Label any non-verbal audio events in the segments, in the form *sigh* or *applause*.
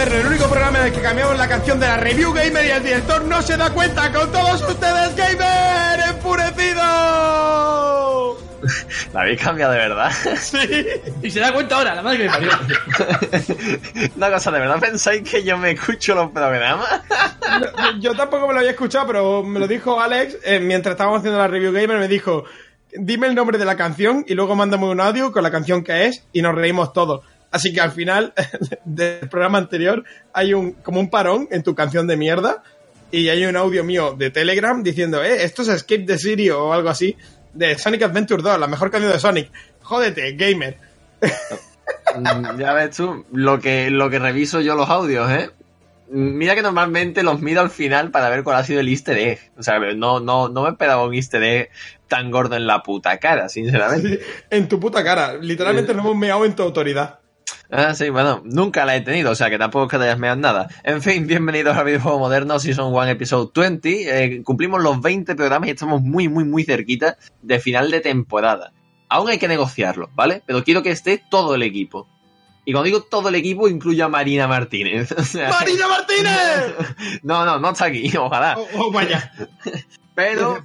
Moderno, el único programa en el que cambiamos la canción de la review gamer y el director no se da cuenta con todos ustedes, gamer enfurecido. La habéis cambiado de verdad. Sí. Y se da cuenta ahora, la madre que me parió. Una cosa, ¿de verdad pensáis que yo me escucho los programas? Yo tampoco me lo había escuchado, pero me lo dijo Alex eh, mientras estábamos haciendo la review gamer. Me dijo, dime el nombre de la canción y luego mándame un audio con la canción que es y nos reímos todos. Así que al final *laughs* del programa anterior hay un como un parón en tu canción de mierda y hay un audio mío de Telegram diciendo, eh, esto es Escape the City o algo así de Sonic Adventure 2, la mejor canción de Sonic. Jódete, gamer. Mm, ya ves tú, lo que, lo que reviso yo los audios, ¿eh? Mira que normalmente los miro al final para ver cuál ha sido el easter egg. O sea, no, no, no me esperaba un easter egg tan gordo en la puta cara, sinceramente. En tu puta cara. Literalmente nos hemos meado en tu autoridad. Ah, sí, bueno, nunca la he tenido, o sea que tampoco es que te hayas nada. En fin, bienvenidos al videojuego moderno Season 1 Episode 20. Eh, cumplimos los 20 programas y estamos muy, muy, muy cerquita de final de temporada. Aún hay que negociarlo, ¿vale? Pero quiero que esté todo el equipo. Y cuando digo todo el equipo, incluyo a Marina Martínez. *laughs* O sea, ¡Marina Martínez! *laughs* no, no, no está aquí, ojalá. Oh, oh, vaya. *laughs* Pero.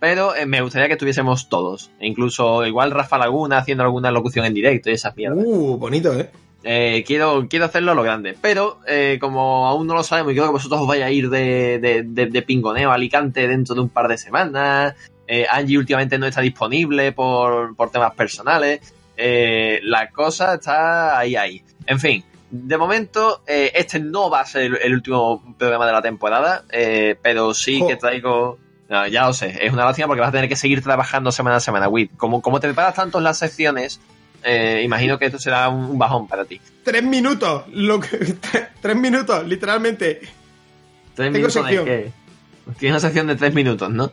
Pero eh, me gustaría que estuviésemos todos. E incluso igual Rafa Laguna haciendo alguna locución en directo y esas mierdas. Uh, bonito, ¿eh? Eh, quiero, quiero hacerlo a lo grande. Pero, eh, como aún no lo sabemos y creo que vosotros os vais a ir de, de, de- de pingoneo a Alicante dentro de un par de semanas. eh, Angie últimamente no está disponible por, por temas personales. eh, la cosa está ahí, ahí. En fin, de momento, eh, este no va a ser el último programa de la temporada. eh, pero sí que traigo. No, ya lo sé, es una lástima porque vas a tener que seguir trabajando semana a semana, Wit. Como, como te preparas tanto en las secciones, eh, imagino que esto será un, bajón para ti. Tres minutos. Lo que, *laughs* tres minutos, literalmente. Tres Tengo minutos sección. Tienes una sección de tres minutos, ¿no?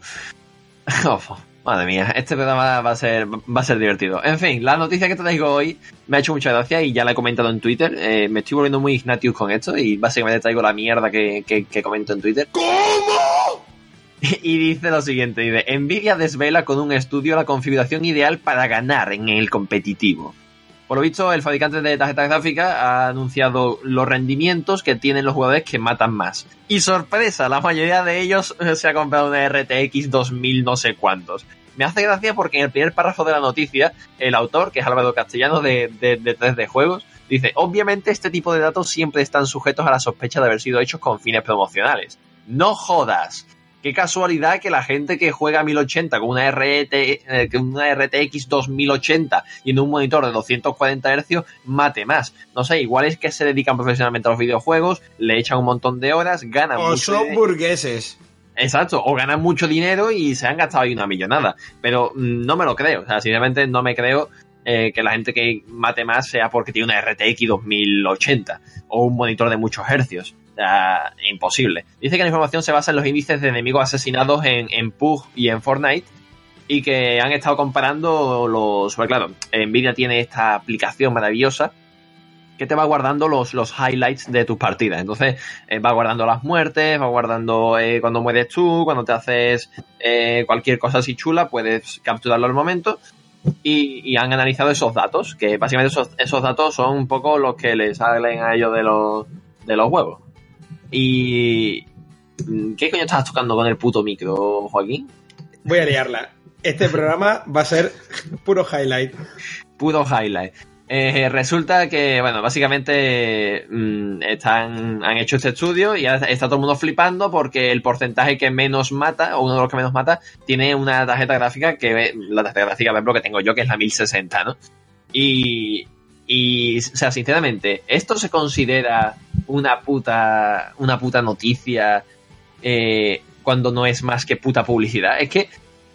Uf, *laughs* madre mía, este programa va a ser va a ser divertido. En fin, la noticia que te traigo hoy me ha hecho mucha gracia y ya la he comentado en Twitter. Eh, me estoy volviendo muy Ignatius con esto y básicamente traigo la mierda que, que, que comento en Twitter. ¿Cómo? *laughs* Y dice lo siguiente, dice, Nvidia desvela con un estudio la configuración ideal para ganar en el competitivo. Por lo visto, el fabricante de tarjetas gráficas ha anunciado los rendimientos que tienen los jugadores que matan más. Y sorpresa, la mayoría de ellos eh, se ha comprado una RTX 2000 no sé cuántos. Me hace gracia porque en el primer párrafo de la noticia, el autor, que es Álvaro Castellano de, de, de 3D Juegos, dice, obviamente este tipo de datos siempre están sujetos a la sospecha de haber sido hechos con fines promocionales. No jodas. Qué casualidad que la gente que juega a 1080 con una, RT, eh, con una RTX 2080 y en un monitor de 240 Hz mate más. No sé, igual es que se dedican profesionalmente a los videojuegos, le echan un montón de horas, ganan O mucho. son de- burgueses. Exacto, o ganan mucho dinero y se han gastado ahí una millonada. Pero mm, no me lo creo, o sea, sinceramente no me creo eh, que la gente que mate más sea porque tiene una RTX 2080 o un monitor de muchos hercios. Imposible. Dice que la información se basa en los índices de enemigos asesinados en, en PUG y en Fortnite y que han estado comparando los... Pues claro, Nvidia tiene esta aplicación maravillosa que te va guardando los, highlights de tus partidas. Entonces, eh, va guardando las muertes, va guardando eh, cuando mueres tú, cuando te haces eh, cualquier cosa así chula, puedes capturarlo al momento. Y, y han analizado esos datos, que básicamente esos, esos datos son un poco los que les salen a ellos de los, de los huevos. Y... mm, ¿Qué coño estás tocando con el puto micro, Joaquín? Voy a liarla. Este programa va a ser puro highlight. Puro highlight. Eh, resulta que, bueno, básicamente mm, están, han hecho este estudio y ahora está todo el mundo flipando porque el porcentaje que menos mata, o uno de los que menos mata, tiene una tarjeta gráfica que, la tarjeta gráfica, por ejemplo, que tengo yo, que es la 1060, ¿no? Y, Y, o sea, sinceramente, ¿esto se considera una puta, una puta noticia eh, cuando no es más que puta publicidad? Es que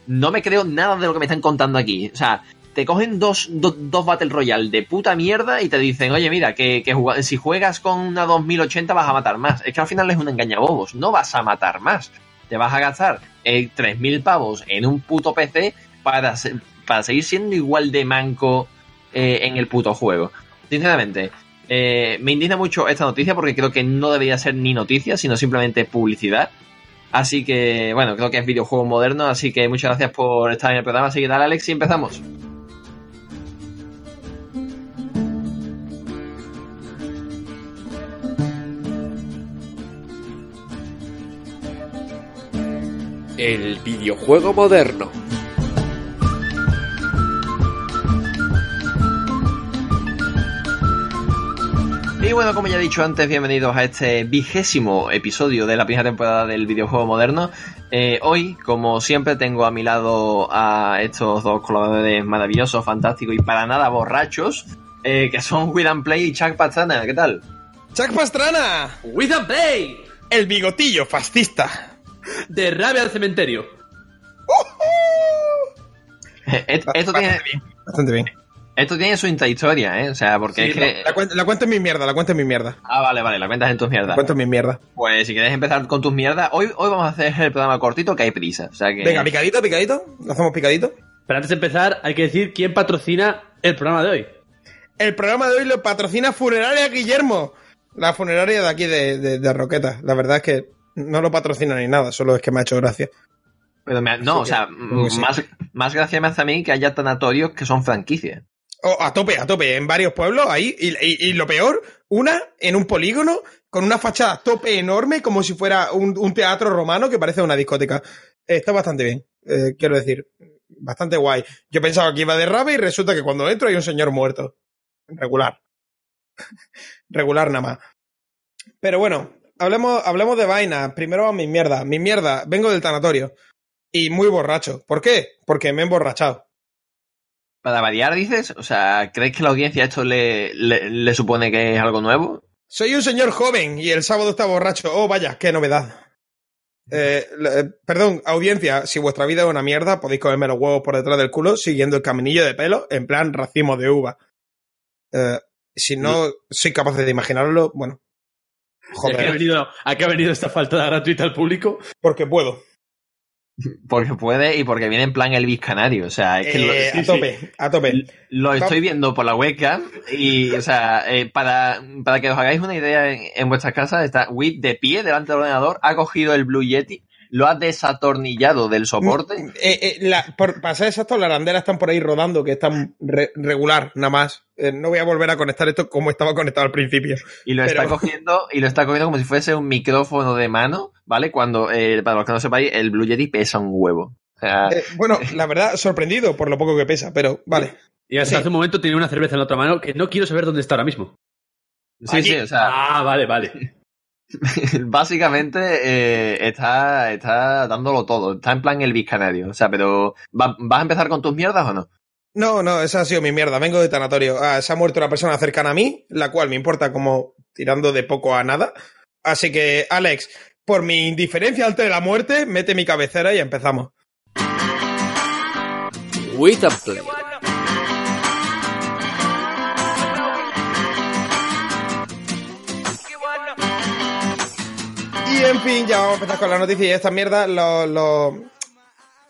no me creo nada de lo que me están contando aquí. O sea, te cogen dos, do- dos Battle Royale de puta mierda y te dicen, oye, mira, que, que si juegas con una 2080 vas a matar más. Es que al final es un engañabobos, no vas a matar más. Te vas a gastar eh, 3.000 pavos en un puto PC para, se- para seguir siendo igual de manco eh, en el puto juego. Sinceramente, eh, me indigna mucho esta noticia porque creo que no debería ser ni noticia, sino simplemente publicidad. Así que, bueno, creo que es videojuego moderno, así que muchas gracias por estar en el programa. Así que dale, Alex, y empezamos. El videojuego moderno. Bueno, como ya he dicho antes, bienvenidos a este vigésimo episodio de la primera temporada del videojuego moderno. Eh, hoy, como siempre, tengo a mi lado a estos dos colaboradores maravillosos, fantásticos y para nada borrachos, eh, que son Will and Play y Chuck Pastrana. ¿Qué tal? ¡Chuck Pastrana! With a play. El bigotillo fascista. De rabia al cementerio. Eh, Esto, esto tiene, Bastante bien. Esto tiene su intrahistoria, ¿eh? O sea, porque Sí, es que... La, la cuento en mi mierda, la cuento en mi mierda. Ah, vale, vale, la cuentas en tus La mierdas. cuento en mi mierda. Pues si quieres empezar con tus mierdas, hoy, hoy vamos a hacer el programa cortito que hay prisa. O sea que... Venga, picadito, picadito. Lo hacemos picadito. Pero antes de empezar, hay que decir quién patrocina el programa de hoy. El programa de hoy lo patrocina Funeraria Guillermo. La funeraria de aquí de, de, de Roqueta. La verdad es que no lo patrocina ni nada, solo es que me ha hecho gracia. Pero me- no, Sí, o sea, sí. más, más gracia me hace a mí que haya tanatorios que son franquicias. Oh, a tope, a tope, en varios pueblos ahí. Y, y- lo peor, una en un polígono con una fachada a tope enorme, como si fuera un, un teatro romano que parece una discoteca. Eh, Está bastante bien, eh, quiero decir. Bastante guay. Yo pensaba que iba de rave y resulta que cuando entro hay un señor muerto. Regular. *laughs* Regular nada más. Pero bueno, hablemos, hablemos de vaina. Primero mi mierda. Mi mierda, vengo del tanatorio. Y muy borracho. ¿Por qué? Porque me he emborrachado. Para variar, dices, o sea, ¿crees que la audiencia esto le, le, le supone que es algo nuevo? Soy un señor joven y el sábado está borracho. Oh, vaya, qué novedad. Eh, le- eh, perdón, audiencia, si vuestra vida es una mierda, podéis comerme los huevos por detrás del culo siguiendo el caminillo de pelo en plan racimo de uva. Eh, si no soy capaz de imaginarlo, bueno. ¿A qué, ha venido, ¿A qué ha venido esta falta gratuita al público? porque puedo. *laughs* Porque puede y porque viene en plan Elvis Canario. O sea, es que lo- Eh, a tope, a tope. lo, estoy viendo por la webcam y, o sea, eh, para, para que os hagáis una idea en, en vuestras casas, está Wit de pie delante del ordenador, ha cogido el Blue Yeti, lo ha desatornillado del soporte Eh, eh, la- por, para ser exacto, las arandelas están por ahí rodando, que están re- regular, nada más. Eh, no voy a volver a conectar esto como estaba conectado al principio. Y lo Pero- está cogiendo, y lo está cogiendo como si fuese un micrófono de mano, ¿vale? Cuando, eh, para los que no sepáis, el Blue Yeti pesa un huevo. O sea, Eh, bueno, la verdad, sorprendido por lo poco que pesa, pero vale. Y hasta Sí. hace un momento tenía una cerveza en la otra mano que no quiero saber dónde está ahora mismo. sí, sí, o sea, Ah, vale, vale. *laughs* básicamente eh, está, está dándolo todo. Está en plan Elvis Canario. O sea, pero, ¿va- ¿vas a empezar con tus mierdas o no? No, no, esa ha sido mi mierda. Vengo de tanatorio. Ah, se ha muerto una persona cercana a mí, la cual me importa como tirando de poco a nada. Así que, Alex, por mi indiferencia ante la muerte, mete mi cabecera y empezamos. With a play. Y en fin, ya vamos a empezar con la noticia y esta mierda, lo, lo-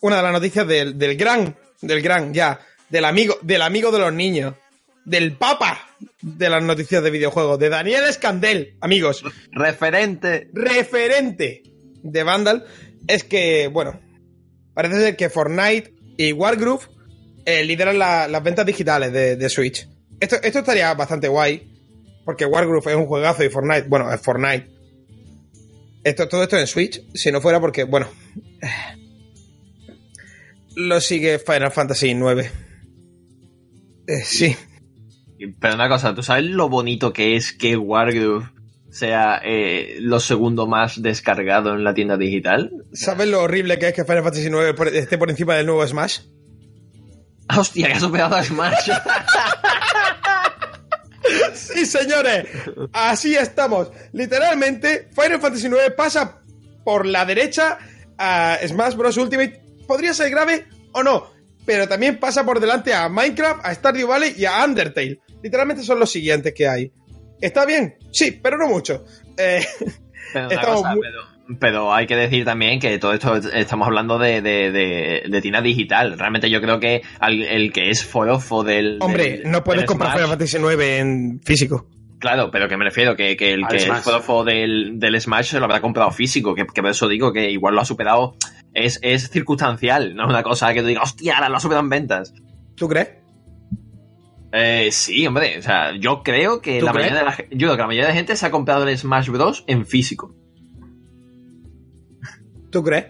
una de las noticias del, del gran, del gran, ya, del amigo, del amigo de los niños, del papa de las noticias de videojuegos, de Daniel Escandel, amigos. Referente. referente de Vandal es que, bueno, parece ser que Fortnite y Wargroove eh, lideran la- las ventas digitales de, de Switch. Esto, esto estaría bastante guay, porque Wargroove es un juegazo y Fortnite, bueno, es Fortnite. Esto, todo esto en Switch, si no fuera porque, bueno, lo sigue Final Fantasy IX. Eh, sí. Pero una cosa, ¿tú sabes lo bonito que es que Wargroove sea eh, lo segundo más descargado en la tienda digital? ¿Sabes lo horrible que es que Final Fantasy IX esté por encima del nuevo Smash? *laughs* ¡Hostia, que ha superado a Smash! *laughs* *laughs* Sí, señores, así estamos. Literalmente, Final Fantasy IX pasa por la derecha a Smash Bros. Ultimate. Podría ser grave o no, pero también pasa por delante a Minecraft, a Stardew Valley y a Undertale. Literalmente son los siguientes que hay. ¿Está bien? Sí, pero no mucho. Eh, *laughs* Pero, una Estamos cosa, muy- pero, pero hay que decir también que todo esto estamos hablando de, de, de, de Tina digital. Realmente yo creo que al- el que es forofo del. hombre, del- no puedes comprar Final Fantasy IX en físico. Claro, pero que me refiero que, que el Al que Smash. es forofo del, del Smash se lo habrá comprado físico, que, que por eso digo que igual lo ha superado. Es, es circunstancial, no es una cosa que tú digas, hostia, ahora lo ha superado en ventas. ¿Tú crees? Eh, sí, hombre, o sea, yo creo que ¿Tú la crees? mayoría de la, yo creo que la mayoría de gente se ha comprado el Smash Bros. en físico. ¿Tú crees?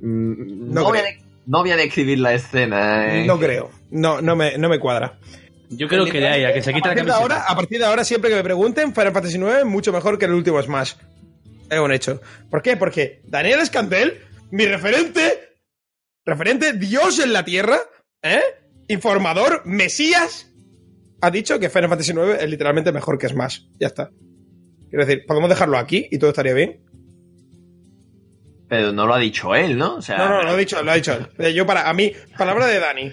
Mm, No No, voy creo. no voy a describir la escena. eh. No creo. No, no me, no me cuadra. Yo creo que de ahí, a que se quita la partir, de camiseta. ahora, a partir de ahora, siempre que me pregunten, Final Fantasy IX es mucho mejor que el último Smash. Es un hecho. ¿Por qué? Porque Daniel Escandel, mi referente, referente Dios en la Tierra, ¿eh? Informador, Mesías, ha dicho que Final Fantasy IX es literalmente mejor que Smash. Ya está. Quiero decir, podemos dejarlo aquí y todo estaría bien. Pero no lo ha dicho él, ¿no? O sea, No, no, lo ha dicho, lo ha dicho. él. *laughs* Eh, Yo para, a mí, palabra de Dani.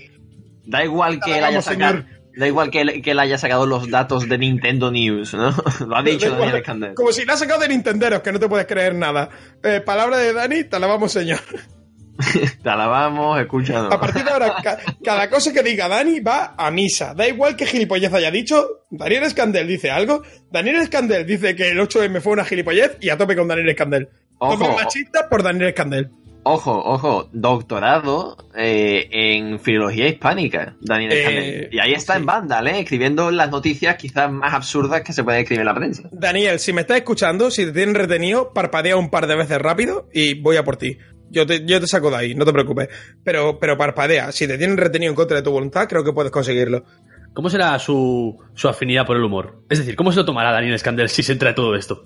da igual que él haya sacado. señor. Da igual que él, que él haya sacado los datos de Nintendo News, ¿no? *laughs* lo ha dicho igual, Daniel Escandel. Como si la ha sacado de Nintenderos, que no te puedes creer nada. Eh, palabra de Dani, te alabamos, señor. *laughs* Te alabamos, escúchanos. A partir de ahora, ca- cada cosa que diga Dani va a misa. Da igual que gilipollez haya dicho. Daniel Escandel dice algo. Daniel Escandel dice que el 8M fue una gilipollez y a tope con Daniel Escandel. Ojo, Tope machista por Daniel Escandel. Ojo, ojo, doctorado eh, en filología hispánica, Daniel Eh, Escandel. Y ahí está sí. en Vandal, ¿eh? escribiendo las noticias quizás más absurdas que se pueden escribir en la prensa. Daniel, si me estás escuchando, si te tienen retenido, parpadea un par de veces rápido y voy a por ti. Yo te, yo te saco de ahí, no te preocupes. Pero, pero parpadea. Si te tienen retenido en contra de tu voluntad, creo que puedes conseguirlo. ¿Cómo será su, su afinidad por el humor? Es decir, ¿cómo se lo tomará Daniel Scandel si se entra de todo esto?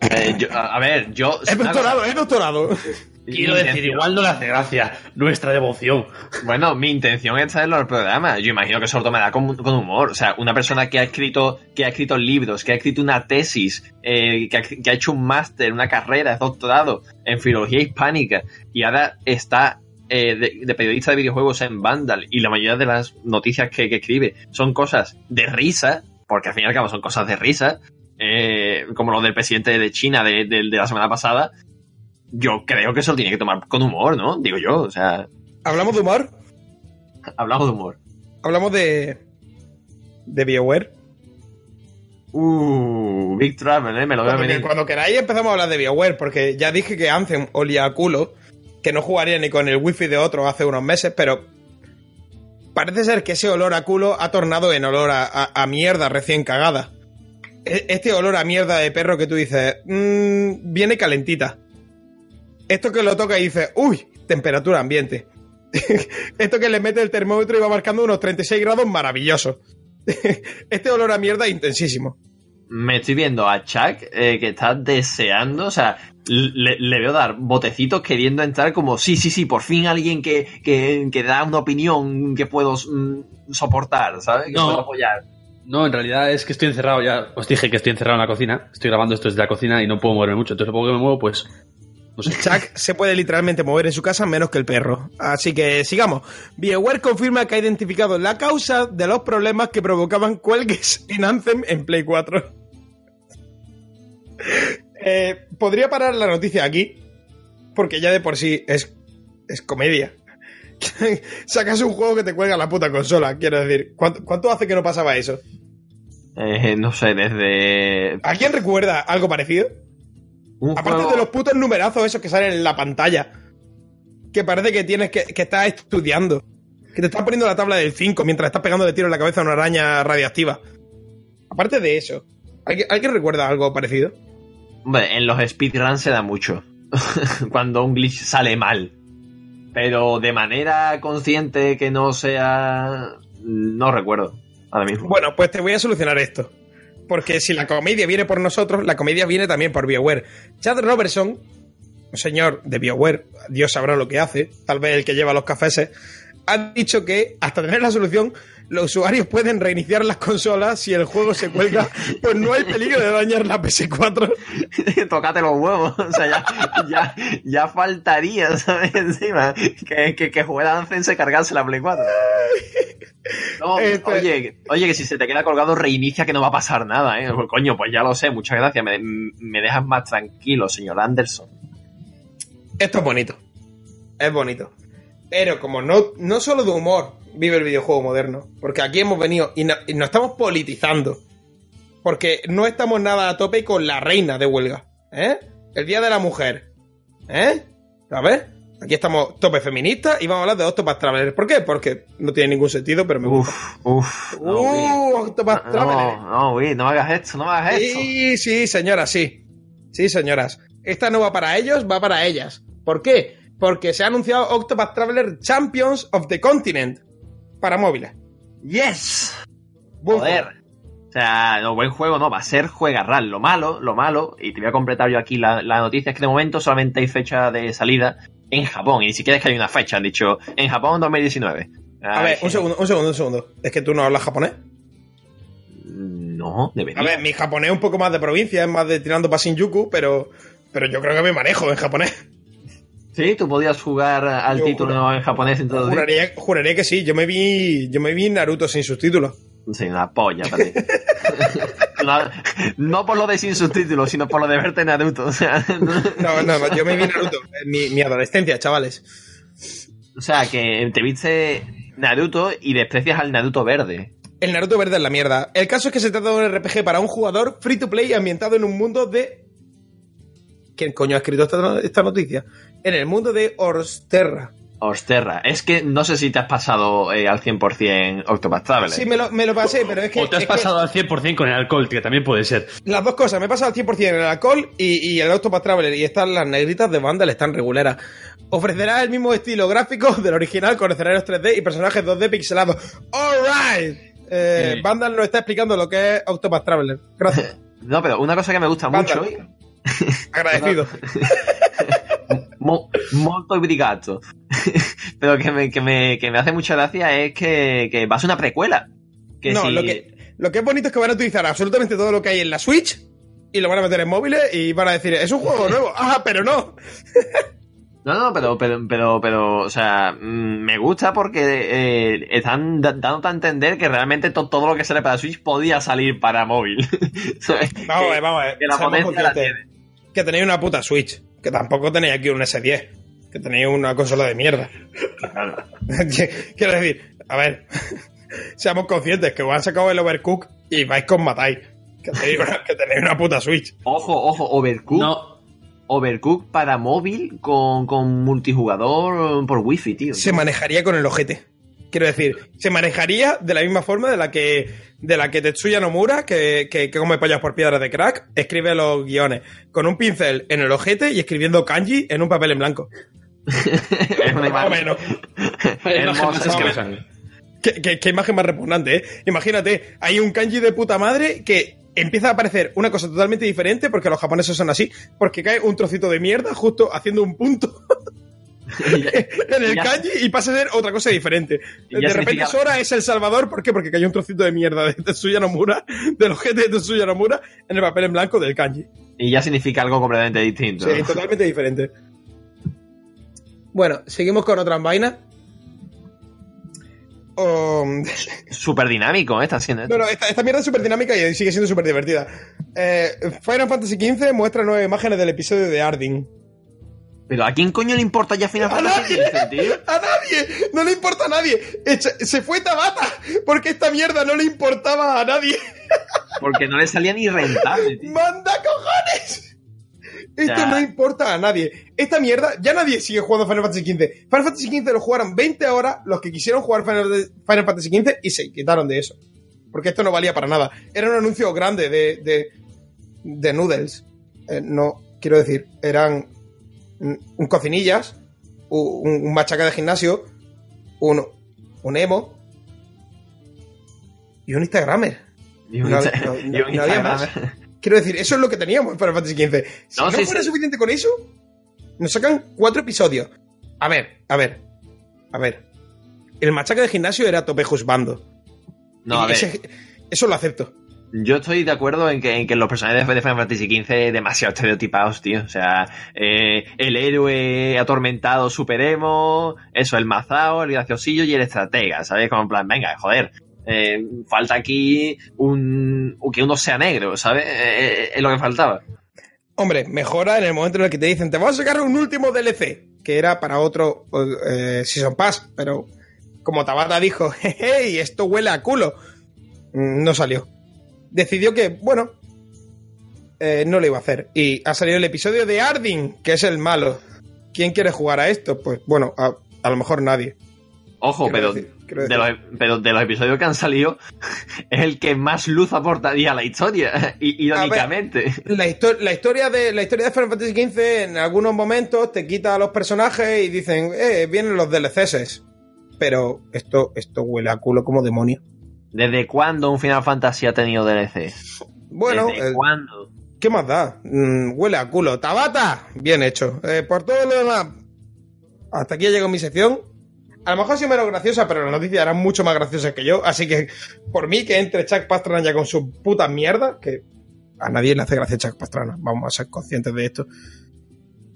Eh, yo- a, ver, yo... Es doctorado, es doctorado. Quiero decir, intención- igual no le hace gracia nuestra devoción. Bueno, mi intención es traerlo al programa. Yo imagino que se lo tomará con, con humor. O sea, una persona que ha escrito, que ha escrito libros, que ha escrito una tesis, eh, que, ha, que ha hecho un máster, una carrera, es doctorado en filología hispánica y ahora está eh, de, de periodista de videojuegos en Vandal y la mayoría de las noticias que, que escribe son cosas de risa, porque al fin y al cabo son cosas de risa, eh, como lo del presidente de China de, de- de la semana pasada. Yo creo que eso lo tiene que tomar con humor, ¿no? Digo yo, o sea, Hablamos de humor, hablamos de humor. hablamos de. de BioWare. Uh, Big Travel, ¿eh? Me lo veo Cuando, venir. cuando queráis empezamos a hablar de BioWare, porque ya dije que Anthem olía a culo, que no jugaría ni con el wifi de otro hace unos meses, pero parece ser que ese olor a culo ha tornado en olor a, a- a mierda recién cagada. E- Este olor a mierda de perro que tú dices, "Mm, viene calentita. Esto que lo toca y dices, uy, temperatura ambiente. *laughs* Esto que le mete el termómetro y va marcando unos 36 grados maravilloso. *laughs* este olor a mierda es intensísimo. Me estoy viendo a Chuck eh, que está deseando, o sea, le, le veo dar botecitos queriendo entrar como, sí, sí, sí, por fin alguien que, que, que da una opinión que puedo mm, soportar, ¿sabes? Que No. puedo apoyar. No, en realidad es que estoy encerrado ya. Os dije que estoy encerrado en la cocina. Estoy grabando esto desde la cocina y no puedo moverme mucho. Entonces, a poco que me muevo, pues. No. Chuck se puede literalmente mover en su casa menos que el perro. Así que sigamos. BioWare confirma que ha identificado la causa de los problemas que provocaban cuelgues en Anthem en Play 4. *laughs* Eh, podría parar la noticia aquí, porque ya de por sí es, es comedia. *laughs* Sacas un juego que te cuelga la puta consola, quiero decir. ¿Cuánto, cuánto hace que no pasaba eso? Eh, no sé, desde... ¿Alguien recuerda algo parecido? Un Aparte juego- de los putos numerazos esos que salen en la pantalla. Que parece que tienes que, que estás estudiando. Que te están poniendo la tabla del 5 mientras estás pegando de tiro en la cabeza a una araña radiactiva. Aparte de eso, ¿alguien, ¿alguien recuerda algo parecido? Hombre, en los speedruns se da mucho. *laughs* Cuando un glitch sale mal. Pero de manera consciente que no sea... No recuerdo. Ahora mismo. Bueno, pues te voy a solucionar esto. Porque si la comedia viene por nosotros, la comedia viene también por BioWare. Chad Robertson, un señor de BioWare, Dios sabrá lo que hace, tal vez el que lleva los cafés, ha dicho que hasta tener la solución los usuarios pueden reiniciar las consolas si el juego se cuelga, *laughs* pues no hay peligro de dañar la PS4. *laughs* Tócate los huevos. O sea, ya, ya, ya faltaría, ¿sabes? Encima, que, que, que se cargase la Play 4. No, *laughs* Este- oye, oye, que si se te queda colgado, reinicia que no va a pasar nada, ¿eh? Pues, coño, pues ya lo sé, muchas gracias. Me, me dejas más tranquilo, señor Anderson. Esto es bonito. Es bonito. Pero como no, no solo de humor vive el videojuego moderno, porque aquí hemos venido y, no- y nos estamos politizando. Porque no estamos nada a tope con la reina de huelga. ¿Eh? El Día de la Mujer. ¿Eh? A ver, aquí estamos tope feministas y vamos a hablar de Octopath Traveler. ¿Por qué? Porque no tiene ningún sentido, pero me gusta. Uf, uf. no. ¡Uh! Octopath Traveler. no, no, Wii, no me hagas esto, no me hagas esto. Sí, sí, señoras, sí. Sí, señoras. Esta no va para ellos, va para ellas. ¿Por qué? Porque se ha anunciado Octopath Traveler Champions of the Continent para móviles. Yes. Buen Joder. juego. O sea, no, buen juego no, va a ser juegarral. Lo malo, lo malo, y te voy a completar yo aquí la, la noticia, es que de momento solamente hay fecha de salida en Japón, y ni siquiera es que hay una fecha, han dicho en Japón 2019. A ver, un segundo, un segundo, un segundo. ¿Es que tú no hablas japonés? No, debería. A ver, mi japonés es un poco más de provincia, es más de tirando para Shinjuku, pero, pero yo creo que me manejo en japonés. Sí, tú podías jugar al Yo título en japonés sin todo. Juraría, juraría que sí. Yo me vi, yo me vi Naruto sin subtítulos. Sí, una polla para ti. *laughs* no, no por lo de sin subtítulos, sino por lo de verte Naruto. O sea, No, no, no, yo me vi Naruto. en Mi, mi adolescencia, chavales. o sea, que te viste Naruto y desprecias al Naruto verde. El Naruto verde es la mierda. El caso es que se trata de un RPG para un jugador free to play ambientado en un mundo de. ¿Quién coño ha escrito esta, esta noticia? En el mundo de Orsterra. Osterra. Es que no sé si te has pasado eh, al 100% Octopath Traveler. Sí, me lo, me lo pasé, pero es que. O te has es que pasado al 100% con el alcohol, que también puede ser. las dos cosas, me he pasado al 100% en el alcohol y, y el Octopath Traveler. Y están las negritas de Vandal, están reguleras. Ofrecerá el mismo estilo gráfico del original con escenarios 3D y personajes 2D pixelados. ¡Alright! Eh, Sí. Vandal nos está explicando lo que es Octopath Traveler. Gracias. *laughs* No, pero una cosa que me gusta Vandal. mucho, *laughs* Agradecido. mo- molto obrigado, pero que me, que, me, que me hace mucha gracia es que, que va a ser una precuela. Que no, si- lo, que, lo que es bonito es que van a utilizar absolutamente todo lo que hay en la Switch y lo van a meter en móviles y van a decir, es un juego nuevo. Ah, pero no. No, no, pero, pero, pero, pero, o sea, mm, me gusta porque eh, están da- dándote a entender que realmente to- todo lo que sale para Switch podía salir para móvil. *laughs* Vamos a Que- ver, vamos a ver. que la Seamos potencia la conscientes Que tenéis una puta Switch. Que tampoco tenéis aquí un S10. Que tenéis una consola de mierda. *laughs* Quiero decir, a ver, *laughs* seamos conscientes que os han sacado el Overcook y vais con matáis. Que tenéis una, que tenéis una puta Switch. Ojo, ojo, Overcook. No, Overcook para móvil con, con multijugador por wifi, tío. se manejaría con el ojete. Quiero decir, se manejaría de la misma forma de la que de la que Tetsuya Nomura, que, que, que come pollas por piedras de crack, escribe los guiones con un pincel en el ojete y escribiendo kanji en un papel en blanco. es una Más o imagen menos. hermosa. es que más o me ¿Qué, qué- qué imagen más repugnante, ¿eh? Imagínate, hay un kanji de puta madre que empieza a aparecer una cosa totalmente diferente, porque los japoneses son así, porque cae un trocito de mierda justo haciendo un punto *laughs* *laughs* en el kanji y pasa a ser otra cosa diferente. De repente Sora es el salvador, ¿por qué? Porque cayó un trocito de mierda de Tetsuya Nomura, del ojete de Tetsuya Nomura, en el papel en blanco del kanji. Y ya significa algo completamente distinto. Sí, totalmente diferente. Bueno, seguimos con otras vainas. Um, Súper dinámico, ¿eh? Está siendo esto. No, no, esta, esta mierda es súper dinámica y sigue siendo súper divertida. Eh, Final Fantasy XV muestra nueve imágenes del episodio de Arding. Pero ¿a quién coño le importa ya Final ¡A Fantasy nadie! XV, tío? ¡A nadie! ¡No le importa a nadie! Se fue Tabata porque esta mierda no le importaba a nadie. Porque no le salía ni rentable, tío. *laughs* ¡Manda cojones! Esto no importa a nadie. Esta mierda, ya nadie sigue jugando Final Fantasy XV. Final Fantasy XV lo jugaron 20 horas los que quisieron jugar Final, Final Fantasy XV y se quitaron de eso. Porque esto no valía para nada. Era un anuncio grande de, de, de noodles. Eh, no, quiero decir, eran un, cocinillas, un, un machaca de gimnasio, un, un emo y un Instagramer. Y un, No, Insta- no, *laughs* y un no había Instagram. Quiero decir, eso es lo que teníamos en Final Fantasy XV. Si No, no, sí, fuera sí. suficiente con eso, nos sacan cuatro episodios. A ver, a ver, a ver. El machaca de gimnasio era tope juzgando. No, a ver. ese- eso lo acepto. Yo estoy de acuerdo en que, en que los personajes de Final Fantasy XV demasiado estereotipados, tío. O sea, eh, el héroe atormentado super emo, eso, el mazao, el graciosillo y el estratega, ¿sabes? Como en plan, venga, joder. Eh, falta aquí un que uno sea negro, ¿sabes? Eh, eh, es lo que faltaba. Hombre, mejora en el momento en el que te dicen, te vamos a sacar un último DLC, que era para otro Season Pass, pero como Tabata dijo, *laughs* jeje, y esto huele a culo, mm, no salió. Decidió que, bueno, eh, no lo iba a hacer. Y ha salido el episodio de Ardyn, que es el malo. ¿Quién quiere jugar a esto? Pues bueno, a, a lo mejor nadie. Ojo, Quiero pero, decir- de los, pero de los episodios que han salido, *laughs* es el que más luz aportaría a la historia, *laughs* irónicamente. La, histo- la historia de la historia de Final Fantasy XV en algunos momentos te quita a los personajes y dicen, eh, vienen los DLCs. Pero esto, esto huele a culo como demonio. ¿Desde cuándo un Final Fantasy ha tenido DLC? Bueno, ¿Desde eh, cuándo? ¿qué más da? Mm, huele a culo. ¡Tabata! Bien hecho. Eh, por todo lo demás, hasta aquí llegó mi sección. A lo mejor ha sido menos graciosa, pero las noticias eran mucho más graciosas que yo. Así que, por mí, que entre Chuck Pastrana ya con su puta mierda, que a nadie le hace gracia Chuck Pastrana. Vamos a ser conscientes de esto.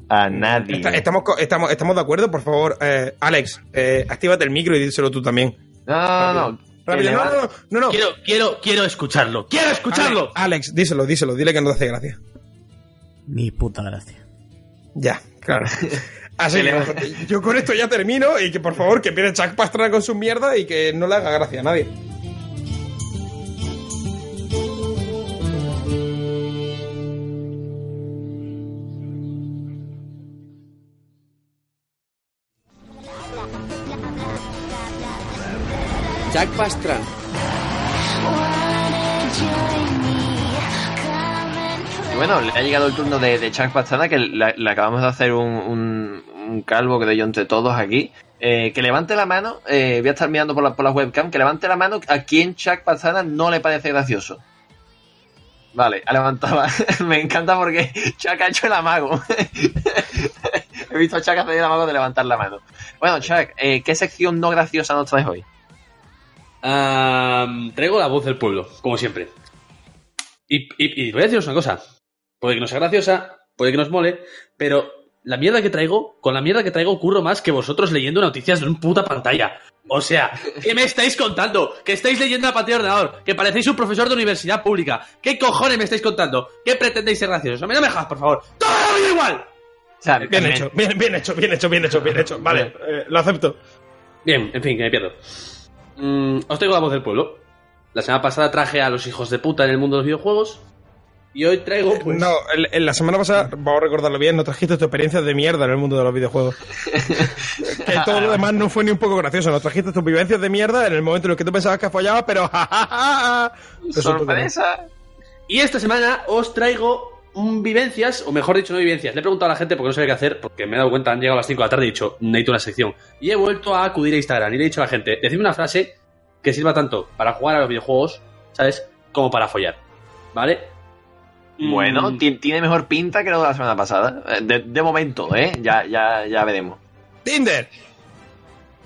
A nadie. Está- estamos, estamos, estamos de acuerdo, por favor. Eh, Alex, eh, actívate el micro y díselo tú también. No, no, no. Rápido, no, no, no, no, no. Quiero, quiero, quiero escucharlo. ¡Quiero escucharlo! Alex, Alex, díselo, díselo, dile que no te hace gracia. Ni puta gracia. Ya, claro. *laughs* Así Que le- que yo con esto ya termino y que por favor que pierda Chuck Pastrana con su mierda y que no le haga gracia a nadie. Jack Pastran. Bueno, le ha llegado el turno de, Chuck Pastrana, que le, acabamos de hacer un, calvo, creo yo, entre todos aquí. Eh, que levante la mano, eh, voy a estar mirando por la, por webcam, que levante la mano a quien Chuck Pastrana no le parece gracioso. Vale, ha levantado. *laughs* Me encanta porque Chuck ha hecho el amago. *laughs* He visto a Chuck hacer el amago de levantar la mano. Bueno, Chuck, eh, ¿qué sección no graciosa nos traes hoy? Traigo la voz del pueblo, como siempre. Y voy a deciros una cosa. Puede que no sea graciosa, puede que nos mole, pero la mierda que traigo, con la mierda que traigo curro más que vosotros leyendo noticias de una puta pantalla. O sea, ¿qué me estáis contando? Que estáis leyendo la pantalla de ordenador, que parecéis un profesor de universidad pública. ¿Qué cojones me estáis contando? ¿Qué pretendéis ser graciosos? A mí no me jodas, por favor. ¡Todo me da igual! O sea, Bien hecho, bien, bien hecho, bien hecho, bien hecho, bien hecho. Vale, eh, lo acepto. Bien, en fin, que me pierdo. Mm, os traigo la voz del pueblo. La semana pasada traje a los hijos de puta en el mundo de los videojuegos. Y hoy traigo, pues. No, en, en la semana pasada, vamos a recordarlo bien, no trajiste tu experiencia de mierda en el mundo de los videojuegos. *laughs* que todo lo demás no fue ni un poco gracioso. Nos trajiste tus vivencias de mierda en el momento en el que tú pensabas que follabas, pero *laughs* jajaja. ¡Sorpresa! Y esta semana os traigo un vivencias, o mejor dicho, no vivencias. Le he preguntado a la gente porque no sabía qué hacer, porque me he dado cuenta, han llegado a las 5 de la tarde y he dicho, necesito una sección. Y he vuelto a acudir a Instagram y le he dicho a la gente, decidme una frase que sirva tanto para jugar a los videojuegos, ¿sabes? Como para follar. ¿Vale? Bueno, Mm, ti- tiene mejor pinta que lo de la semana pasada. Eh, De, de momento, ¿eh? Ya, ya, ya veremos. Tinder.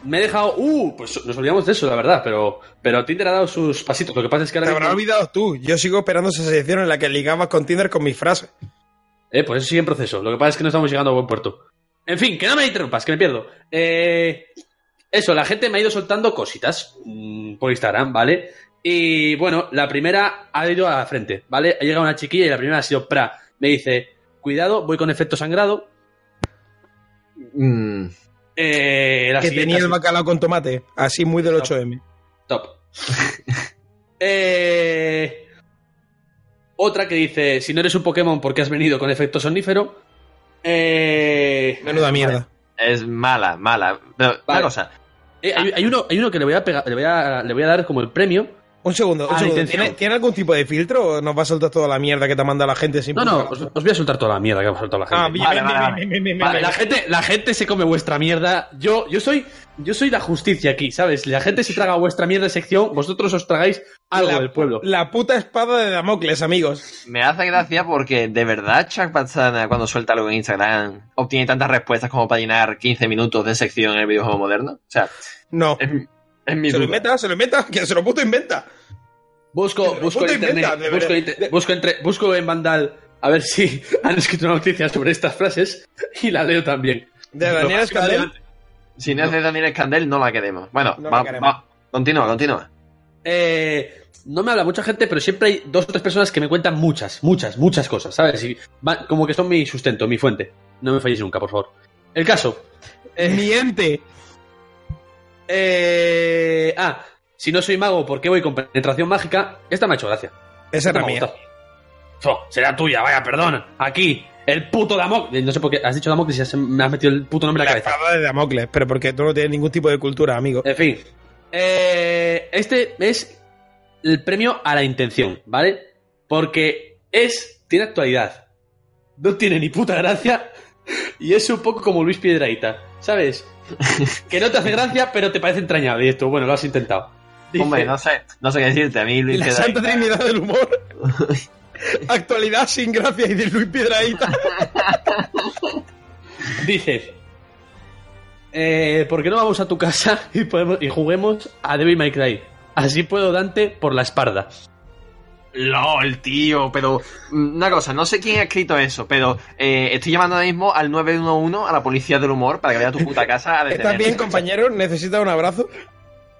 me he dejado. Uh, pues nos olvidamos de eso, la verdad, pero, pero Tinder ha dado sus pasitos. Lo que pasa es que Te ahora. habrás mismo- olvidado tú. Yo sigo esperando esa sección en la que ligabas con Tinder con mis frases. Eh, pues eso sigue en proceso. Lo que pasa es que no estamos llegando a buen puerto. En fin, que no me interrumpas, que me pierdo. Eh, eso, la gente me ha ido soltando cositas mm, por Instagram, ¿vale? Y bueno, la primera ha ido a la frente, ¿vale? Ha llegado una chiquilla y la primera ha sido Pra. Me dice, cuidado, voy con efecto sangrado. Mm, Eh, la que tenía el bacalao con tomate. Así muy del 8M. Top. *laughs* Eh, Otra que dice, si no eres un Pokémon porque has venido con efecto sonífero. Eh, Menuda mierda. es mala, mala. Pero, una Vale. cosa. eh, hay, hay uno, hay uno que le voy a pegar, le voy a, le voy a dar como el premio. Un segundo, un Ah, segundo. ¿Tiene, tiene algún tipo de filtro o nos va a soltar toda la mierda que te manda la gente sin No, no, os, os voy a soltar toda la mierda que ha soltado la gente. Ah, bien, Vale, bien, vale, bien, vale. bien, bien, bien, Vale, bien. la gente, la gente se come vuestra mierda. Yo, yo soy, yo soy la justicia aquí, ¿sabes? La gente se traga vuestra mierda de sección, vosotros os tragáis algo la, del pueblo. La puta espada de Damocles, amigos. Me hace gracia porque de verdad Chuck Pazzana cuando suelta algo en Instagram obtiene tantas respuestas como para llenar 15 minutos de sección en el videojuego moderno. O sea, No. Es mi Se lo inventa, se lo inventa, que se lo puto inventa. Busco, busco en internet, inventa, busco, inter- busco, entre- busco en Vandal a ver si *laughs* han escrito una noticia sobre estas frases y la leo también. De Daniel Escandel. Si no es de Daniel Escandel, no la queremos. Bueno, No va, queremos. va. Continúa, continúa. Eh, no me habla mucha gente, pero siempre hay dos o tres personas que me cuentan muchas, muchas, muchas cosas, ¿sabes? Y va- como que son mi sustento, mi fuente. No me falléis nunca, por favor. El caso. Eh, Miente. Eh, ah, si no soy mago, ¿por qué voy con penetración mágica? Esta me ha hecho gracia. Esa era mía. Oh, será tuya, vaya, perdón. Aquí, el puto Damocles. No sé por qué has dicho Damocles y me has metido el puto nombre en la La cabeza. de Damocles, pero porque tú no tienes ningún tipo de cultura, amigo. En fin. Eh, este es el premio a la intención, ¿vale? Porque es. tiene actualidad. No tiene ni puta gracia. *laughs* Y es un poco como Luis Piedraíta, ¿sabes? *laughs* Que no te hace gracia, pero te parece entrañable. Y esto, bueno, lo has intentado. Dice- Hombre, no sé, no sé qué decirte. A mí Luis La santa trinidad del humor. *laughs* Actualidad sin gracia y de Luis Piedraíta. *laughs* Dice. Eh, ¿Por qué no vamos a tu casa y, podemos, y juguemos a Devil May Cry? Así puedo Dante por la espalda. LOL, tío, pero mm, una cosa, no sé quién ha escrito eso, pero eh, estoy llamando ahora mismo al 911 a la policía del humor para que vaya a tu puta casa a *laughs* ¿Estás detenerte. bien, compañero? ¿Necesitas un abrazo?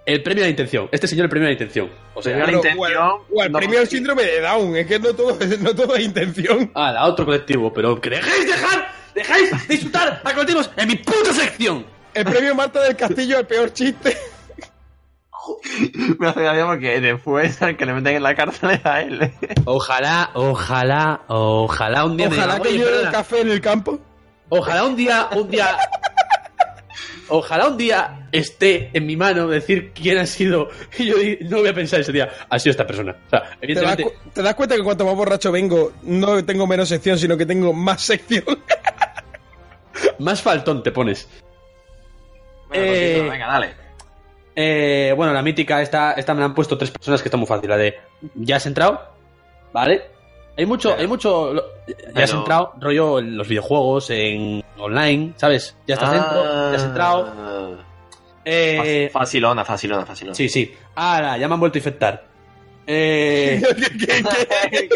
El premio a la intención. Este señor el premio a la intención. O sea, Premio a la intención, o el- o el no- premio al síndrome de Down. Es que no todo, *laughs* no todo es intención. Ah, la otro colectivo, pero que dejéis dejar, dejáis disfrutar a colectivos en mi puta sección. El premio Marta del Castillo, el peor chiste. Me hace gracia porque después al que le meten en la cárcel es a él. Ojalá, ojalá, ojalá un día me Ojalá digan, que "Oye, yo el café en el campo. Ojalá un día, un día. Ojalá un día esté en mi mano decir quién ha sido. Y yo no voy a pensar ese día. Ha sido esta persona. O sea, ¿Te das, evidentemente. te das cuenta que cuanto más borracho vengo, no tengo menos sección, sino que tengo más sección? Más faltón te pones. Bueno, Eh, venga, dale. Eh, bueno, la mítica, esta, esta me la han puesto tres personas que está muy fácil. La de. ¿Ya has entrado? ¿Vale? Hay mucho, hay mucho. lo- Ya has entrado, rollo en los videojuegos, en online, ¿sabes? Ya estás dentro, ya has entrado. Ah. Eh, Fa- Facilona, facilona, facilona. sí, sí. Ahora, ya me han vuelto a infectar. Eh, *laughs* ¿Qué, qué, qué?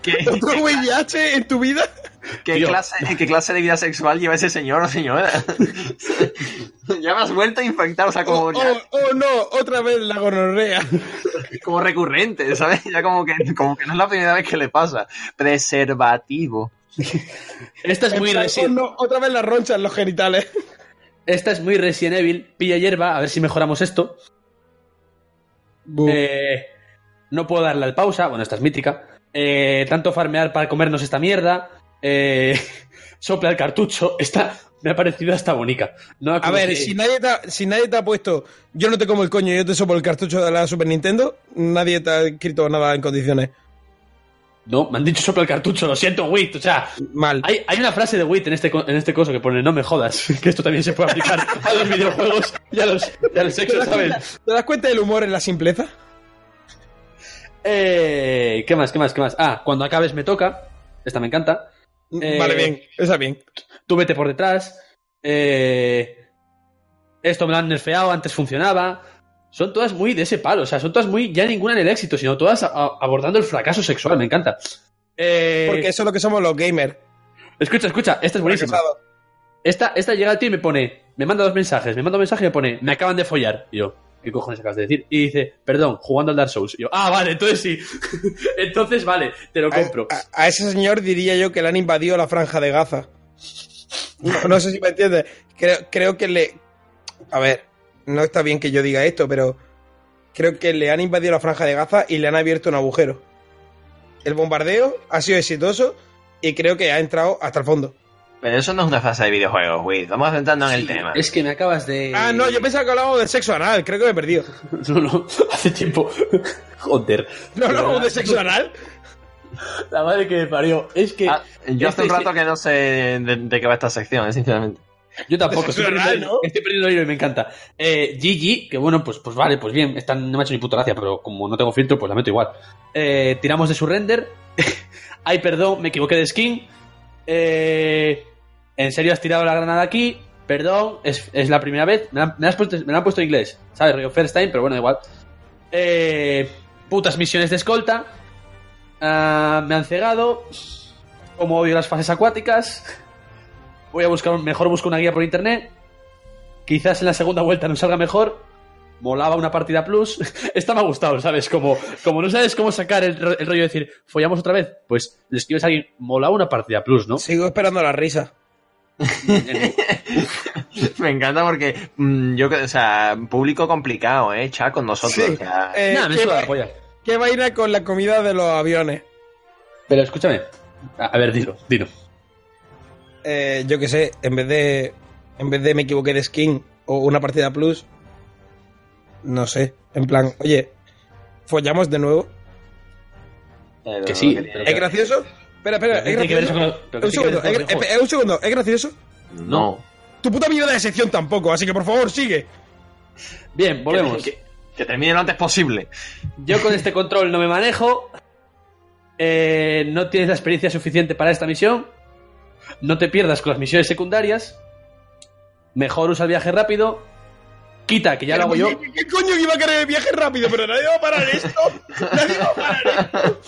¿Qué, *laughs* ¿Otro VIH en tu vida? Qué clase, ¿Qué clase de vida sexual lleva ese señor o señora? *laughs* ya me has vuelto a infectar, o sea, como, Oh, ya- oh, oh, no, otra vez la gonorrea. *laughs* como recurrente, ¿sabes? Ya como que, como que no es la primera vez que le pasa. Preservativo. esta es muy Resident oh, no, otra vez la roncha en los genitales. Esta es muy Resident Evil. Pilla hierba, a ver si mejoramos esto. Eh, no puedo darle al pausa. Bueno, esta es mítica. Eh, tanto farmear para comernos esta mierda. Eh, *laughs* sopla el cartucho. Esta me ha parecido hasta bonita. No A ver, si nadie, te ha, si nadie te ha puesto yo no te como el coño, yo te sopo el cartucho de la Super Nintendo, nadie te ha escrito nada en condiciones. No, me han dicho sopla el cartucho. Lo siento, Wit. O sea, Mal. hay, hay una frase de Wit en este, en este coso que pone no me jodas. *laughs* Que esto también se puede aplicar a los videojuegos y a los, y a los ¿Te sexos, ¿sabes? te das cuenta del humor en la simpleza? Eh, ¿Qué más? ¿Qué más? ¿Qué más? Ah, cuando acabes me toca. Esta me encanta. Eh, Vale, bien, esa bien. Tú vete por detrás. Eh, esto me lo han nerfeado, antes funcionaba. Son todas muy de ese palo. O sea, son todas muy ya ninguna en el éxito, sino todas a- a- abordando el fracaso sexual. Me encanta. Eh, Porque eso es lo que somos los gamers. Escucha, escucha. Esta es buenísima. Esta, esta llega al tío y me pone, me manda dos mensajes, me manda un mensaje y me pone, me acaban de follar. Y yo, ¿qué cojones acabas de decir? Y dice, perdón, jugando al Dark Souls. Y yo, ah, vale, entonces sí. *laughs* entonces vale, te lo compro. A, a ese señor diría yo que le han invadido la franja de Gaza. No, *laughs* no sé si me entiendes. Creo, creo que le. A ver, no está bien que yo diga esto, pero creo que le han invadido la franja de Gaza y le han abierto un agujero. El bombardeo ha sido exitoso y creo que ha entrado hasta el fondo. Pero eso no es una fase de videojuegos, güey. Vamos centrarnos en el tema. Es que me acabas de... Ah, no, yo pensaba que hablábamos de sexo anal, creo que me he perdido. *laughs* No, no, hace tiempo. Joder. No, no, de sexo anal. La madre que me parió. Es que... Ah, yo hace un Este- rato que no sé de, de qué va esta sección, eh, sinceramente. Yo tampoco, estoy Sexo perdiendo, anal, ¿no? estoy perdiendo el hilo y me encanta. Eh, Gigi, que bueno, pues, pues vale, pues bien, esta no me ha hecho ni puta gracia, pero como no tengo filtro, pues la meto igual. Eh, tiramos de su render. *laughs* Ay, perdón, me equivoqué de skin. Eh, ¿En serio has tirado la granada aquí? Perdón, es, la primera vez. Me la, puesto, han puesto en inglés. ¿Sabes? Río First Time, pero bueno, igual. Eh, putas misiones de escolta. Ah, me han cegado. Como odio las fases acuáticas. Voy a buscar, mejor busco una guía por internet. Quizás en la segunda vuelta nos salga mejor. Molaba una partida plus. *laughs* Esta me ha gustado, ¿sabes? Como, como no sabes cómo sacar el, ro- el rollo de decir, ¿follamos otra vez? Pues le escribes a alguien, molaba una partida plus, ¿no? Sigo esperando la risa. *laughs* Me encanta porque mm, yo, que- o sea, público complicado, ¿eh? Chat con nosotros. Sí. o sea, Eh, Nada, me ¿qué, va- la qué vaina con la comida de los aviones? Pero escúchame. A, a ver, dilo, dilo. Eh, yo qué sé, en vez de. En vez de me equivoqué de skin o una partida plus. No sé. En plan, oye, ¿follamos de nuevo? eh, que sí, ¿Es gracioso? Espera, espera, ¿Qué ¿es gracioso? con- Un segundo, ¿es, un segundo, ¿es gracioso? No. Tu puta mierda de sección tampoco, así que por favor sigue. Bien, volvemos. Que, que termine lo antes posible. Yo con este control no me manejo. Eh, no tienes la experiencia suficiente para esta misión. No te pierdas con las misiones secundarias. Mejor usa el viaje rápido. Quita, que ya lo hago yo. ¿Qué, qué coño que iba a querer el viaje rápido? Pero nadie va a parar esto. Nadie va a parar esto.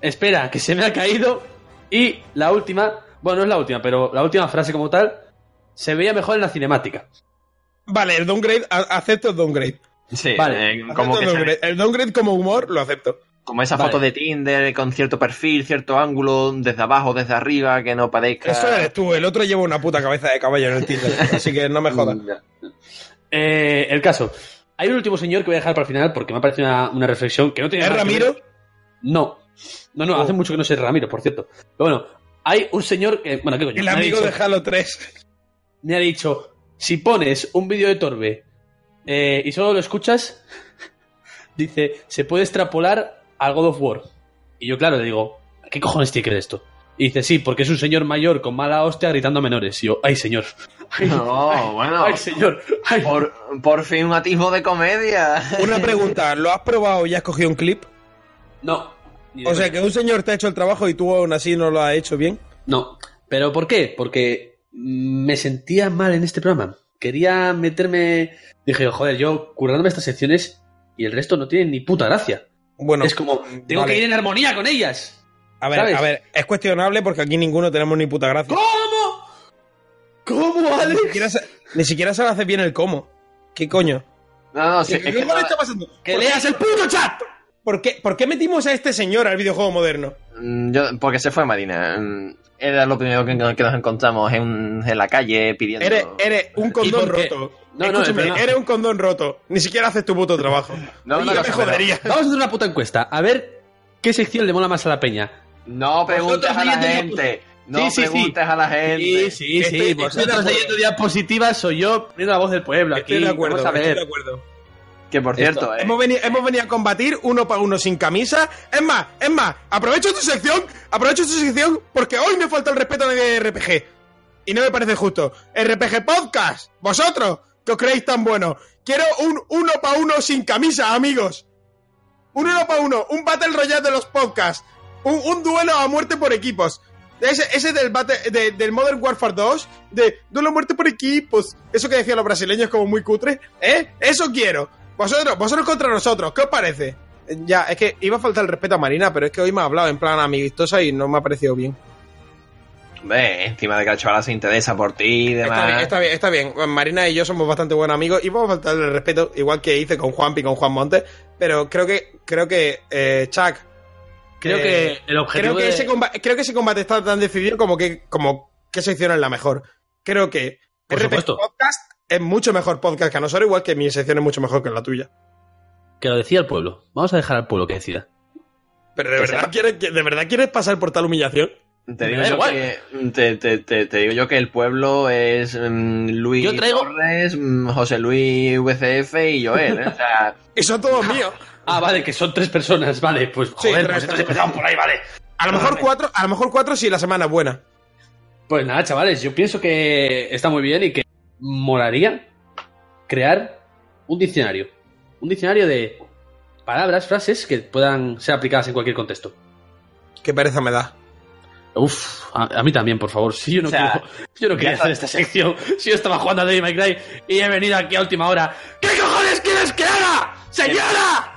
Espera, que se me ha caído. Y la última, bueno, no es la última, pero la última frase como tal, se veía mejor en la cinemática. Vale, el downgrade, acepto el downgrade. Sí, Vale. eh, como, que downgrade. el downgrade como humor lo acepto. Como esa Vale. foto de Tinder con cierto perfil, cierto ángulo, desde abajo, desde arriba, que no parezca. Eso eres tú, el otro lleva una puta cabeza de caballo en el Tinder, *laughs* así que no me jodas. Eh, el caso. Hay un último señor que voy a dejar para el final porque me ha parecido una, una reflexión que no tiene ¿Es que Ramiro? No. No, no, Oh. hace mucho que no sé Ramiro, por cierto. Pero bueno, hay un señor que. Bueno, ¿qué coño? El amigo dicho, de Halo 3. me ha dicho: si pones un vídeo de Torbe eh, y solo lo escuchas, *laughs* dice, se puede extrapolar al God of War. Y yo, claro, le digo, ¿qué cojones tiene que ver esto? Y dice, sí, porque es un señor mayor con mala hostia gritando a menores. Y yo, ay, señor. Ay, *laughs* No, bueno. ay, señor. Ay. Por, por fin un atisbo de comedia. Una *laughs* pregunta, ¿lo has probado y has cogido un clip? No. O sea, que un señor te ha hecho el trabajo y tú aún así no lo has hecho bien. No. ¿Pero por qué? Porque me sentía mal en este programa. Quería meterme. Dije, joder, yo currándome estas secciones y el resto no tiene ni puta gracia. Bueno, es como, tengo vale. que ir en armonía con ellas. a ver, ¿sabes? a ver, es cuestionable porque aquí ninguno tenemos ni puta gracia. ¿Cómo? ¿Cómo, Ni Alex? siquiera, ni siquiera sabe hacer bien el cómo. ¿Qué coño? No, no, sí, ¿Qué, es qué que no- está pasando? ¡Que ¿Por qué- leas el puto chat! ¿Por qué, ¿Por qué metimos a este señor al videojuego moderno? Mm, yo- porque se fue Marina. Mm, Era lo primero que, que nos encontramos en, en la calle pidiendo. Eres, eres un condón roto. No, no, Escúchame, pero no. eres un condón roto. Ni siquiera haces tu puto trabajo. *laughs* No, no, me no, pero- jodería. Vamos a hacer una puta encuesta. A ver qué sección le mola más a la peña. No preguntes a la gente. No Sí, sí, sí. preguntes a la gente. Sí, sí, Estoy- sí. estoy Vosotros leyendo diapositivas, soy yo poniendo la voz del pueblo. Aquí. Estoy de acuerdo, Vamos a estoy ver. de acuerdo. Que por Esto- cierto, eh, Hemos venido, hemos venido a combatir uno para uno sin camisa. Es más, es más, aprovecho tu sección, aprovecho tu sección porque hoy me falta el respeto de RPG. Y no me parece justo. RPG Podcast, vosotros, que os creéis tan buenos. Quiero un uno para uno sin camisa, amigos. Un uno para uno, un Battle Royale de los podcasts. Un, un duelo a muerte por equipos. Ese, ese del, bate- de- del Modern Warfare 2, de duelo a muerte por equipos. Eso que decían los brasileños como muy cutre. ¿Eh? Eso quiero. Vosotros, vosotros contra nosotros, ¿qué os parece? Ya, es que iba a faltar el respeto a Marina, pero es que hoy me ha hablado en plan amistosa y no me ha parecido bien. ve, encima de que la chavala se interesa por ti y demás. Está bien, está bien, está bien. Bueno, Marina y yo somos bastante buenos amigos y vamos a faltarle el respeto, igual que hice con Juanpi y con Juan Montes. Pero creo que, creo que, eh, Chuck, Creo Eh, que el creo objetivo que, de- ese combate, creo que ese combate está tan decidido como que, como qué sección es la mejor. Creo que Por supuesto. Podcast es mucho mejor podcast que a nosotros, igual que mi sección es mucho mejor que la tuya. que lo decía el pueblo. Vamos a dejar al pueblo que decida. Pero de Que verdad, quieres, que- ¿de verdad quieres pasar por tal humillación? Te digo, yo que, te, te- te- te digo yo que el pueblo es mm, Luis Yo traigo- Torres, mm, José Luis VCF y Joel. ¿eh? O sea, *laughs* Y son todos míos. Ah, vale, que son tres personas. Vale, pues Sí, joder, tres, pues empezamos por ahí, vale. A lo mejor cuatro, a lo mejor cuatro si la semana es buena. Pues nada, chavales, yo pienso que está muy bien y que molaría crear un diccionario. Un diccionario de palabras, frases que puedan ser aplicadas en cualquier contexto. Qué pereza me da. Uf, a, a mí también, por favor. Si yo no O sea, quiero, *laughs* yo no quería hacer esta sección. Si yo estaba jugando a Devil May Cry y he venido aquí a última hora. ¿Qué cojones quieres que haga? ¡Señora!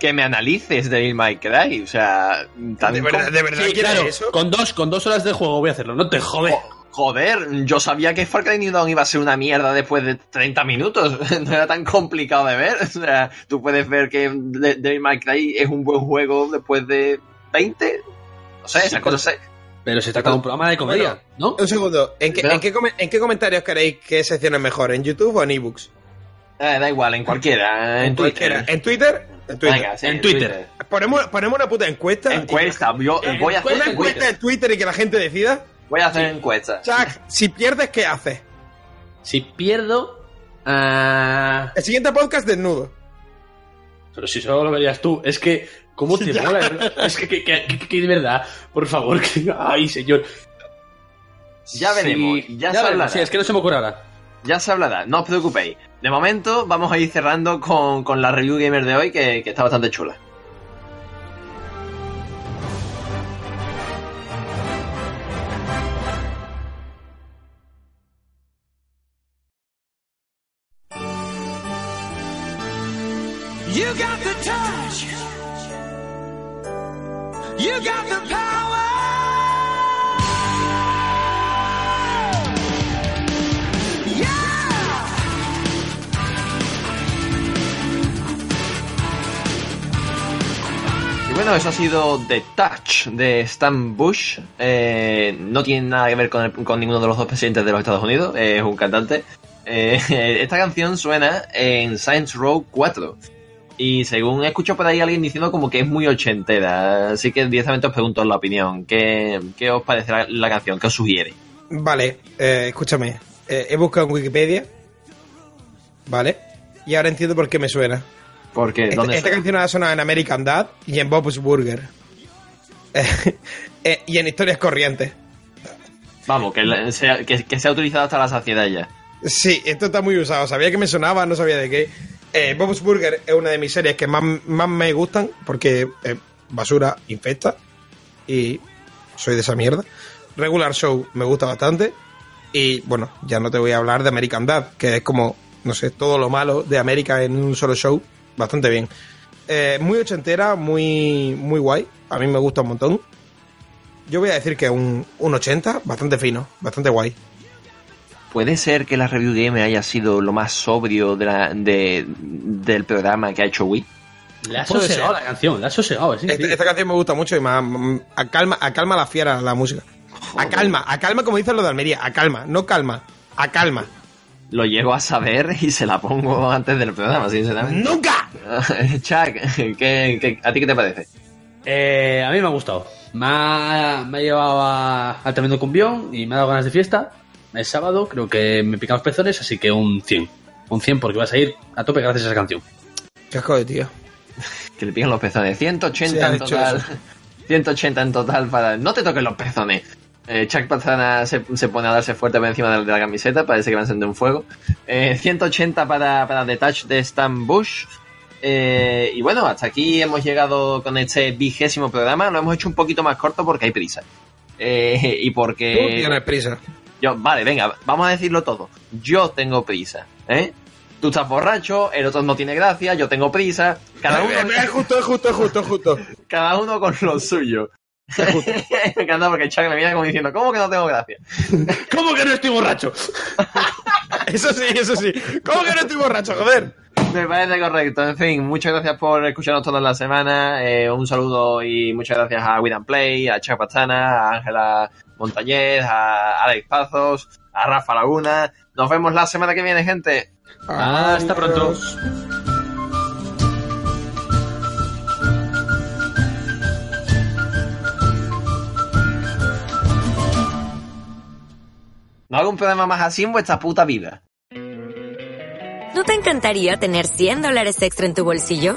Que me analices de My Cry. O sea, ¿De verdad, de verdad Sí, quieres claro, eso? con dos, con dos horas de juego voy a hacerlo. No te jode. Joder, yo sabía que Far Cry New Dawn iba a ser una mierda después de 30 minutos. *laughs* No era tan complicado de ver. O sea, tú puedes ver que De- Devil May Cry es un buen juego después de 20. No sé, esas cosas se- Pero se trata de un programa de comedia, ¿no? Un segundo, ¿en qué, en, qué en qué comentarios queréis que sección es mejor? ¿En YouTube o en ebooks? Eh, da igual, en cualquiera. En, cualquiera. Twitter. ¿En Twitter? En Twitter. Venga, sí, En Twitter. Ponemos, ponemos una puta encuesta. Encuesta. Yo voy a hacer Una en encuesta en Twitter y que la gente decida. Voy a hacer encuesta. Chuck, si pierdes, ¿qué haces? Si pierdo. ah, El siguiente podcast desnudo. Pero si solo lo verías tú, es que. ¿Cómo te Ya. mola? Es que, que, que- que- que de verdad, por favor, que. Ay, señor. Ya veremos, Sí, ya se veremos, hablará. sí, es que no se me ocurre ahora. Ya se hablará, no os preocupéis. De momento, vamos a ir cerrando con, con la review gamer de hoy, que, que está bastante chula. You got the touch. You got the power. Yeah. Y bueno, eso ha sido The Touch de Stan Bush. Eh, no tiene nada que ver con ninguno de los dos presidentes de los Estados Unidos, es un cantante. Eh, *laughs* esta canción suena en Science Row 4. Y según he escuchado por ahí alguien diciendo como que es muy ochentera. Así que directamente os pregunto la opinión. ¿Qué, qué os parece la, la canción? ¿Qué os sugiere? Vale, eh, escúchame. Eh, he buscado en Wikipedia. Vale. Y ahora entiendo por qué me suena. Porque, Esta, ¿dónde esta suena? canción ha sonado en American Dad y en Bob's Burger. *laughs* Eh, y en historias corrientes. Vamos, que, sea, que, que se ha utilizado hasta la saciedad ya. Sí, esto está muy usado. Sabía que me sonaba, no sabía de qué. Eh, Bob's Burger es una de mis series que más, más me gustan porque basura infecta y soy de esa mierda. Regular Show me gusta bastante y bueno, ya no te voy a hablar de American Dad, que es como, no sé, todo lo malo de América en un solo show, bastante bien. Eh, muy ochentera, muy, muy guay, a mí me gusta un montón. Yo voy a decir que un, un 80, bastante fino, bastante guay. ¿Puede ser que la review game haya sido lo más sobrio de la- de- del programa que ha hecho Wii? Le ha sosegado la canción, le ha sosegado, es Esta, canción me gusta mucho y me, me- acalma, acalma la fiera la música. Acalma, acalma como dicen los de Almería, acalma, no calma, acalma. Lo llego a saber y se la pongo antes del programa, sinceramente. ¡Nunca! *laughs* Chuck, ¿qué, qué- a ti qué te parece? Eh, a mí me ha gustado. Me ha, me ha llevado a- al tremendo cumbión y me ha dado ganas de fiesta. Es sábado, creo que me pican los pezones, así que un 100. Un 100 porque vas a ir a tope gracias a esa canción. Qué asco de tío. Que le pican los pezones. 180 Sí, en total. eso. *laughs* 180 en total para... No te toques los pezones. Eh, Chuck Pazana se, se pone a darse fuerte por encima de, de la camiseta, parece que va a encender un fuego. Eh, 180 para, para The Touch de Stan Bush. Eh, y bueno, hasta aquí hemos llegado con este vigésimo programa. Lo hemos hecho un poquito más corto porque hay prisa. Eh, y Tú porque... tienes prisa. Yo, vale, venga, vamos a decirlo todo. Yo tengo prisa, ¿eh? Tú estás borracho, el otro no tiene gracia, yo tengo prisa. Cada uno, Es justo, es justo, es justo, es justo. *laughs* cada uno con lo suyo. *laughs* me encanta porque Chuck me mira como diciendo, ¿cómo que no tengo gracia? *laughs* ¿Cómo que no estoy borracho? Eso sí, eso sí. ¿Cómo que no estoy borracho, joder? Me parece correcto. En fin, muchas gracias por escucharnos todas las semanas. Eh, un saludo y muchas gracias a and Play, a Chuck Pastana, a Ángela Montañez, a Alex Pazos, a Rafa Laguna. Nos vemos la semana que viene, gente. Hasta pronto. No hago un programa más así en vuestra puta vida. ¿No te encantaría tener 100 dólares extra en tu bolsillo?